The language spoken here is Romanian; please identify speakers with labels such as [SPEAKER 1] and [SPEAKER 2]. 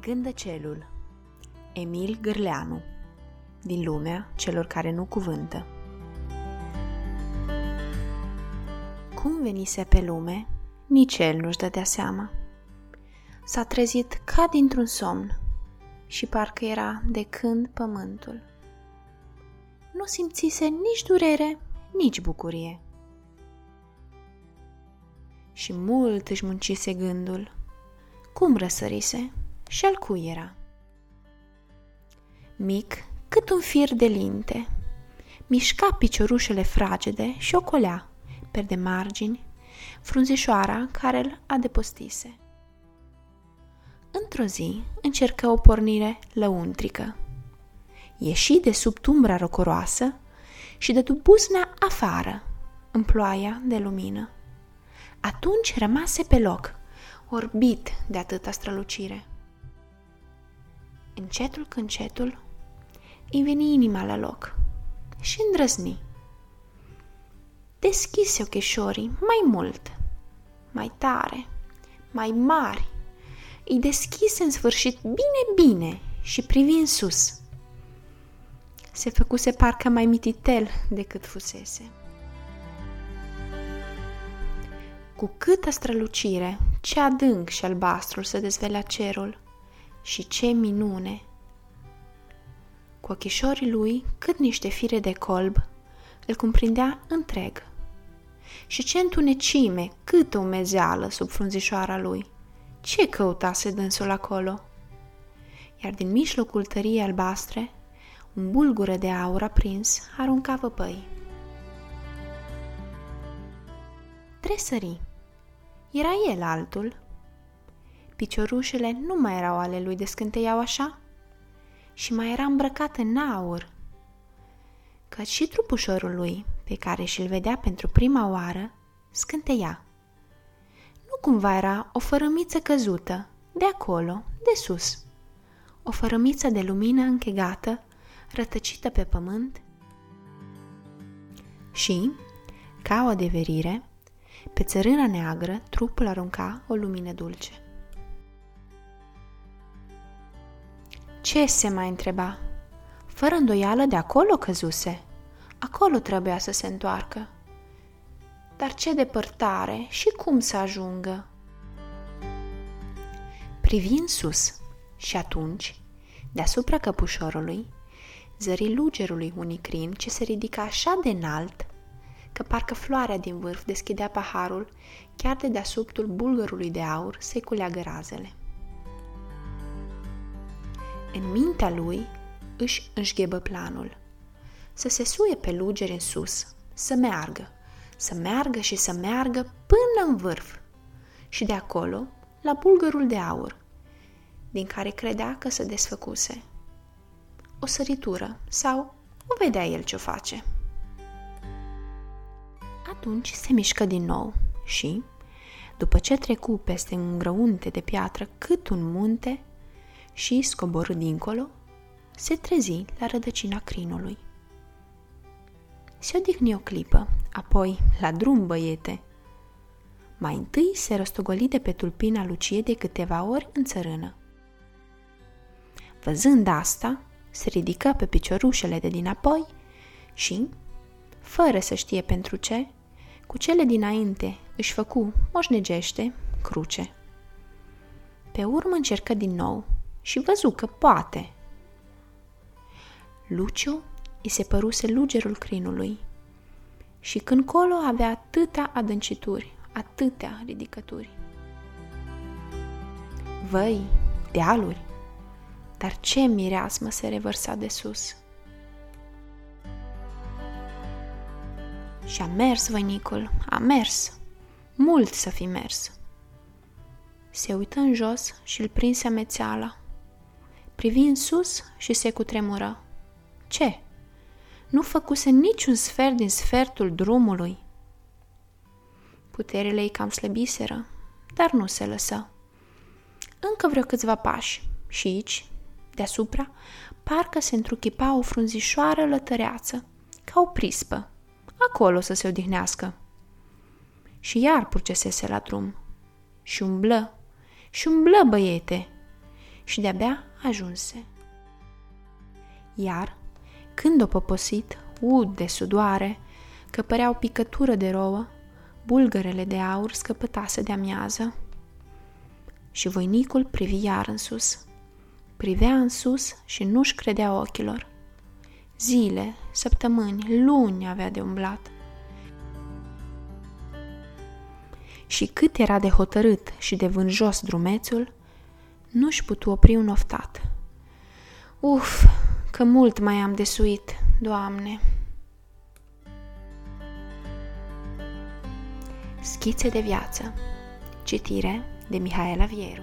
[SPEAKER 1] Gândăcelul Emil Gârleanu Din lumea celor care nu cuvântă Cum venise pe lume, nici el nu-și dădea seama. S-a trezit ca dintr-un somn și parcă era de când pământul. Nu simțise nici durere, nici bucurie. Și mult își muncise gândul. Cum răsărise? Și al cui era. Mic, cât un fir de linte, mișca piciorușele fragede și ocolea, per de margini, frunzișoara care îl adepostise. Într-o zi încercă o pornire lăuntrică. Ieși de sub tumbra rocoroasă și de buzna afară, în ploaia de lumină. Atunci rămase pe loc, orbit de atâta strălucire încetul cu încetul, îi veni inima la loc și îndrăzni. Deschise ocheșorii mai mult, mai tare, mai mari. Îi deschise în sfârșit bine, bine și privi în sus. Se făcuse parcă mai mititel decât fusese. Cu câtă strălucire, ce adânc și albastru se dezvelea cerul – și ce minune! Cu ochișorii lui, cât niște fire de colb, îl cumprindea întreg. Și ce întunecime, câtă umezeală sub frunzișoara lui! Ce căutase dânsul acolo? Iar din mijlocul tăriei albastre, un bulgură de aur aprins arunca văpăi. Tresări. Era el altul, Piciorușele nu mai erau ale lui de scânteiau așa și mai era îmbrăcat în aur. Căci și trupușorul lui, pe care și-l vedea pentru prima oară, scânteia. Nu cumva era o fărămiță căzută, de acolo, de sus. O fărămiță de lumină închegată, rătăcită pe pământ. Și, ca o adeverire, pe țărâna neagră, trupul arunca o lumină dulce. Ce se mai întreba? Fără îndoială de acolo căzuse. Acolo trebuia să se întoarcă. Dar ce depărtare și cum să ajungă? Privind sus și atunci, deasupra căpușorului, zări lugerului unicrin ce se ridica așa de înalt că parcă floarea din vârf deschidea paharul chiar de deasuptul bulgărului de aur se culeagă razele. În mintea lui își înșghebă planul. Să se suie pe lugeri în sus, să meargă, să meargă și să meargă până în vârf și de acolo la bulgărul de aur, din care credea că se desfăcuse. O săritură sau o vedea el ce-o face. Atunci se mișcă din nou și, după ce trecu peste un grăunte de piatră cât un munte, și, scoborât dincolo, se trezi la rădăcina crinului. Se odihni o clipă, apoi la drum, băiete. Mai întâi se răstogoli de pe tulpina Lucie de câteva ori în țărână. Văzând asta, se ridică pe piciorușele de dinapoi și, fără să știe pentru ce, cu cele dinainte își făcu moșnegește cruce. Pe urmă încercă din nou și văzu că poate. Luciu îi se păruse lugerul crinului și când colo avea atâtea adâncituri, atâtea ridicături. Văi, dealuri, dar ce mireasmă se revărsa de sus. Și a mers vănicul, a mers, mult să fi mers. Se uită în jos și îl prinse amețeala privi în sus și se cutremură. Ce? Nu făcuse niciun sfert din sfertul drumului. Puterile ei cam slăbiseră, dar nu se lăsă. Încă vreo câțiva pași și aici, deasupra, parcă se întruchipa o frunzișoară lătăreață, ca o prispă, acolo să se odihnească. Și iar purcesese la drum. Și umblă, și umblă băiete, și de-abia ajunse. Iar, când o poposit, ud de sudoare, că păreau picătură de rouă, bulgărele de aur scăpătase de amiază. Și voinicul privi iar în sus. Privea în sus și nu-și credea ochilor. Zile, săptămâni, luni avea de umblat. Și cât era de hotărât și de vânjos drumețul, nu-și putu opri un oftat. Uf, că mult mai am de suit, Doamne! Schițe de viață Citire de Mihaela Vieru